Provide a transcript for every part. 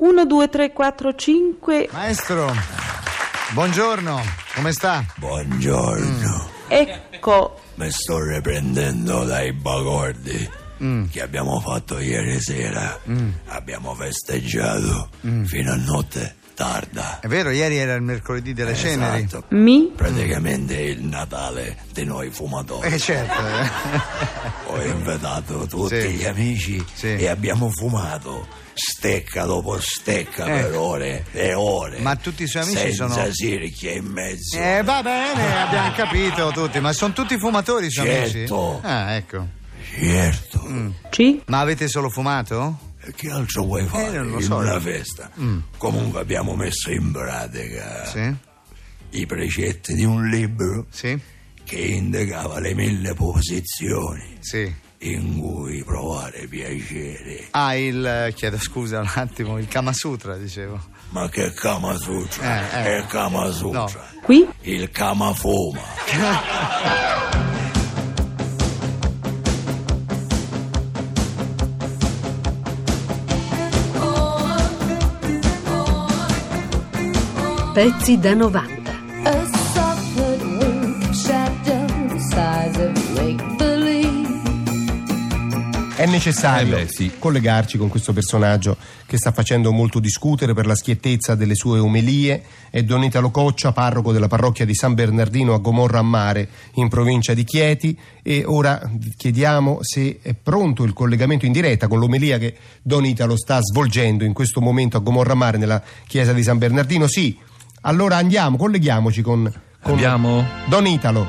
1, 2, 3, 4, 5. Maestro, buongiorno, come sta? Buongiorno. Ecco, Mi sto riprendendo dai bagordi che abbiamo fatto ieri sera. Abbiamo festeggiato fino a notte tarda. È vero, ieri era il mercoledì delle ceneri. Esatto. mi, Praticamente è il Natale di noi fumatori. Eh certo, eh. Ho invitato tutti Sì. gli amici Sì. e abbiamo fumato stecca dopo stecca Eh. per ore e ore. Ma tutti i suoi amici senza sono- sirchia in mezzo. Eh, va bene, abbiamo capito tutti, ma sono tutti fumatori i suoi Certo. amici? Ah, ecco. Certo. ci, Ma avete solo fumato? Che altro vuoi fare non lo in so. una festa? Comunque abbiamo messo in pratica Sì, i precetti di un libro sì, che indicava le mille posizioni sì. in cui provare piacere. Ah, il, eh, chiedo scusa un attimo, il Kama Sutra, dicevo. Ma che Kama Sutra? Eh, eh. È Kama Sutra. No. qui, Il Kama Fuma. Pezzi da 90. A soft wink shadow the size of make believe. È necessario Eh beh, sì. collegarci con questo personaggio che sta facendo molto discutere per la schiettezza delle sue omelie. È Don Italo Coccia, parroco della parrocchia di San Bernardino a Gomorra a Mare, in provincia di Chieti. E ora chiediamo se è pronto il collegamento in diretta con l'omelia che Don Italo sta svolgendo in questo momento a Gomorra a Mare, nella chiesa di San Bernardino. Sì, allora andiamo, colleghiamoci con, con Abbiamo? Don Italo.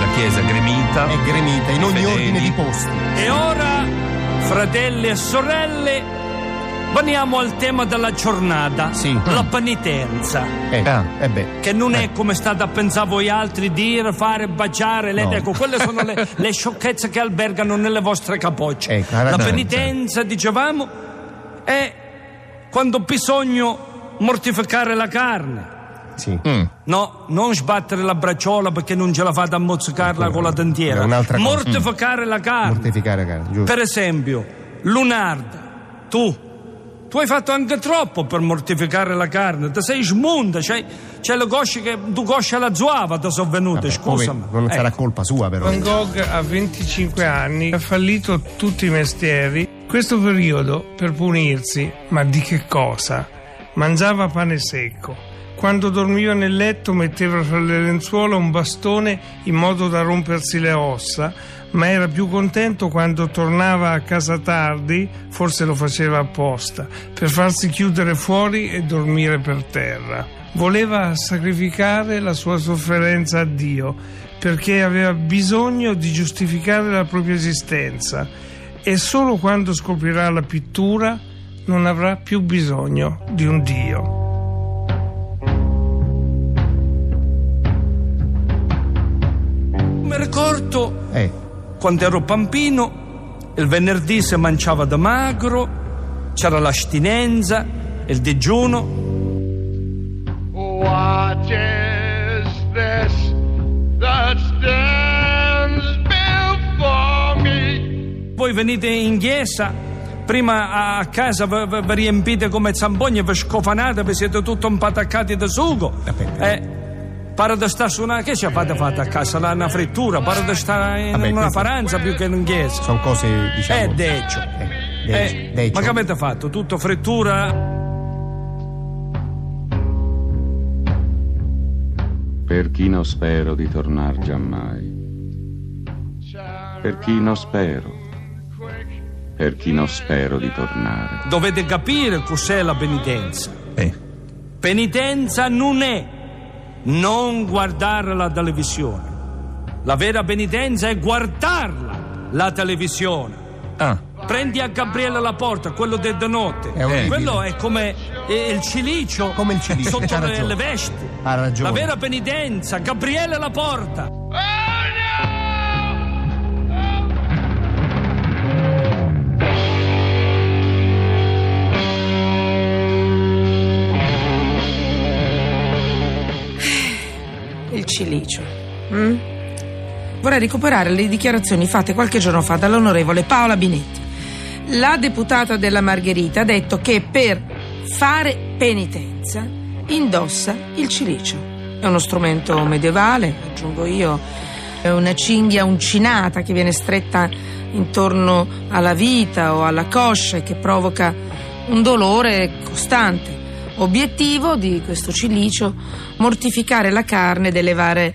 La chiesa gremita. È gremita in ogni Fedeli. ordine di posti. E ora, fratelli e sorelle, veniamo al tema della giornata, Sì. la penitenza. Eh, Ah. eh beh. Che non è come state a pensare voi altri, dire, fare, baciare, le- No. ecco, quelle sono le, le sciocchezze che albergano nelle vostre capocce. Ecco, ha La penitenza, dicevamo, è quando bisogna mortificare la carne. Sì. No, non sbattere la bracciola perché non ce la fate a mozzicarla con la dentiera. è un'altra cosa. Mortificare la carne. Mortificare la carne, giusto. Per esempio, Lunarda, tu, tu hai fatto anche troppo per mortificare la carne, ti sei smunta, c'è, c'è le cosce che tu cosce alla zuava ti sono venute, Vabbè, scusami. non sarà Ecco. colpa sua, però. Van Gogh a 25 anni ha fallito tutti i mestieri. Questo periodo, per punirsi, ma di che cosa? Mangiava pane secco. Quando dormiva nel letto metteva fra le lenzuola un bastone in modo da rompersi le ossa, ma era più contento quando tornava a casa tardi, forse lo faceva apposta, per farsi chiudere fuori e dormire per terra. Voleva sacrificare la sua sofferenza a Dio perché aveva bisogno di giustificare la propria esistenza e solo quando scoprirà la pittura non avrà più bisogno di un Dio. Mi ricordo Eh, quando ero bambino, il venerdì si mangiava da magro, c'era l'astinenza, il digiuno. What is Voi venite in chiesa, prima a casa vi, riempite come zampogne, vi scofanate, vi siete tutti impataccati da sugo. Vabbè. Eh, pare di stare su una... Che ci fate fate a casa? La- Una frittura, pare di stare in Vabbè, una faranza più che in chiesa. sono cose, diciamo. Eh, decio. Eh, decio, Eh, decio. ma che avete fatto? Tutto frittura? Per chi non spero di tornar giammai. Per chi non spero. Per chi non spero di tornare. Dovete capire cos'è la penitenza. Eh. Penitenza non è non guardare la televisione. La vera penitenza è guardarla, la televisione. Ah, Prendi a Gabriele la porta, quello de, de notte. È quello è come eh, il cilicio, Come il cilicio, sotto le, le vesti. Ha ragione. La vera penitenza, Gabriele la porta. Mm? Vorrei recuperare le dichiarazioni fatte qualche giorno fa dall'onorevole Paola Binetti. La deputata della Margherita ha detto che per fare penitenza indossa il cilicio. È uno strumento medievale, aggiungo io, è una cinghia uncinata che viene stretta intorno alla vita o alla coscia e che provoca un dolore costante. Obiettivo di questo cilicio, mortificare la carne ed elevare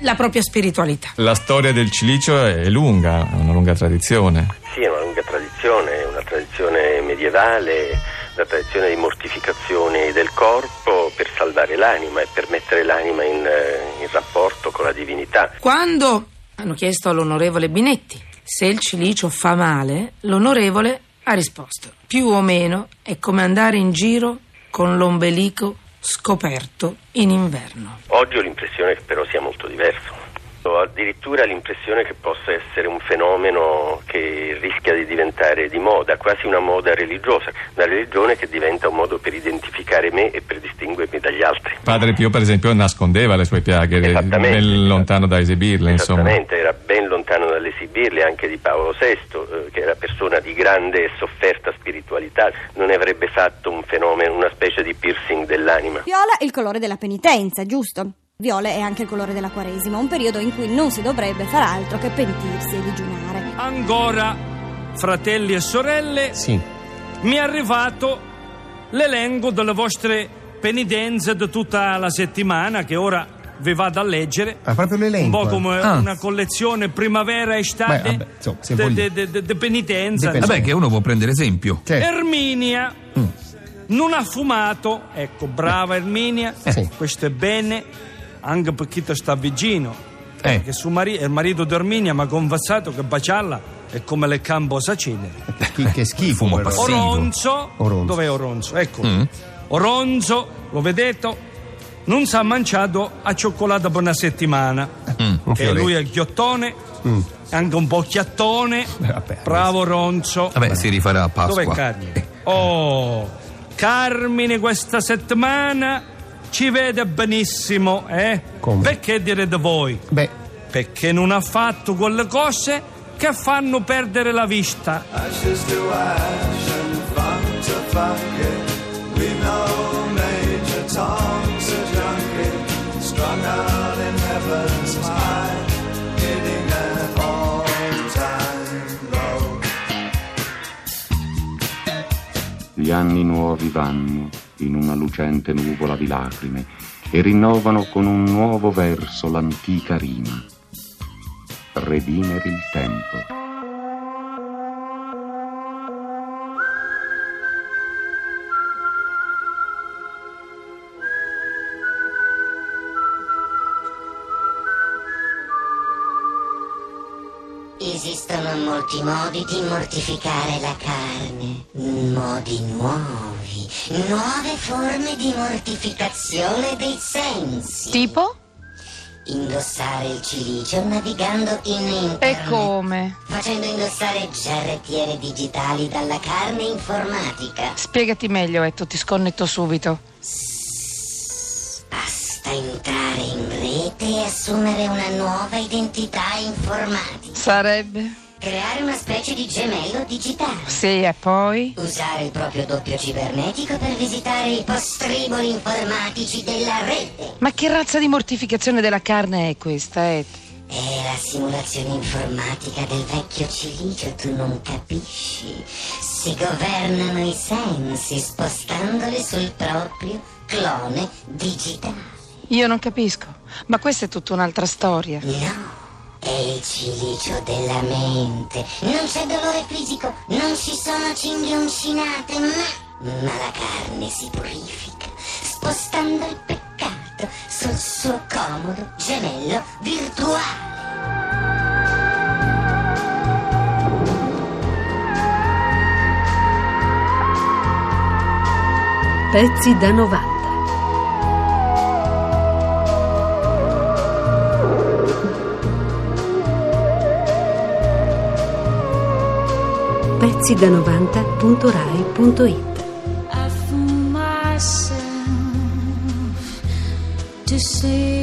la propria spiritualità. La storia del cilicio è lunga, ha una lunga tradizione. Sì, è una lunga tradizione, è una tradizione medievale, una tradizione di mortificazione del corpo per salvare l'anima e per mettere l'anima in, eh, in rapporto con la divinità. Quando hanno chiesto all'onorevole Binetti se il cilicio fa male, l'onorevole ha risposto: più o meno è come andare in giro con l'ombelico scoperto in inverno. Oggi ho l'impressione che però sia molto diverso. Ho addirittura l'impressione che possa essere un fenomeno che rischia di diventare di moda, quasi una moda religiosa, una religione che diventa un modo per identificare me e per distinguermi dagli altri. Padre Pio, per esempio, nascondeva le sue piaghe, ben lontano da esibirle, insomma. Esattamente, era dall'esibirle anche di Paolo VI, eh, che era persona di grande e sofferta spiritualità, non avrebbe fatto un fenomeno, una specie di piercing dell'anima. Viola è il colore della penitenza, giusto? Viola è anche il colore della Quaresima, un periodo in cui non si dovrebbe far altro che pentirsi e digiunare. Ancora, fratelli e sorelle, Sì. mi è arrivato l'elenco delle vostre penitenze di tutta la settimana che ora vi vado a leggere. Ah, proprio Un l'elenco. po' come Ah. una collezione de- de- de penitenza. Vabbè, che uno può prendere esempio. Certo. Erminia non ha fumato, ecco, brava Erminia, Sì. questo è bene, anche per chi ti sta vicino. Eh. Perché suo mari- il marito di Erminia mi ha confessato che baciarla è come le cambo sacine. Che, che schifo. Fumo però. passivo. Oronzo, Oronzo. dov'è Oronzo? Ecco, Mm. Oronzo, lo vedete? Non si è mangiato a cioccolata per una settimana. Un Che fiore. lui è il ghiottone, anche un po' chiattone. vabbè, Bravo Ronzo. Vabbè, si rifarà a Pasqua. Dov'è Carmine? Oh, Carmine questa settimana ci vede benissimo, eh? Come? Perché direte voi? Beh, Perché non ha fatto quelle cose che fanno perdere la vista. Gli anni nuovi vanno in una lucente nuvola di lacrime e rinnovano con un nuovo verso l'antica rima. Redimere il tempo. Esistono molti modi di mortificare la carne, modi nuovi, nuove forme di mortificazione dei sensi. Tipo? Indossare il cilicio navigando in internet. E come? Facendo indossare giarrettiere digitali dalla carne informatica. Spiegati meglio, Etto, ti sconnetto subito. Basta e assumere una nuova identità informatica. Sarebbe? Creare una specie di gemello digitale. Sì, e poi? Usare il proprio doppio cibernetico per visitare i postriboli informatici della rete. Ma che razza di mortificazione della carne è questa, Etto? È la simulazione informatica del vecchio cilicio, tu non capisci. Si governano i sensi spostandoli sul proprio clone digitale. Io non capisco, ma questa è tutta un'altra storia. No, è il cilicio della mente. Non c'è dolore fisico, non ci sono cinghie uncinate, ma, ma la carne si purifica, spostando il peccato sul suo comodo gemello virtuale. Pezzi da 90. Pezzi da 90.rai.it I fool myself to say